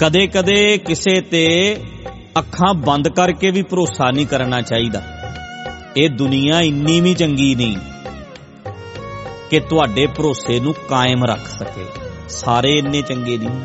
ਕਦੇ-ਕਦੇ ਕਿਸੇ ਤੇ ਅੱਖਾਂ ਬੰਦ ਕਰਕੇ ਵੀ ਭਰੋਸਾ ਨਹੀਂ ਕਰਨਾ ਚਾਹੀਦਾ। ਇਹ ਦੁਨੀਆ ਇੰਨੀ ਵੀ ਚੰਗੀ ਨਹੀਂ ਕਿ ਤੁਹਾਡੇ ਭਰੋਸੇ ਨੂੰ ਕਾਇਮ ਰੱਖ ਸਕੇ। ਸਾਰੇ ਇੰਨੇ ਚੰਗੇ ਨਹੀਂ।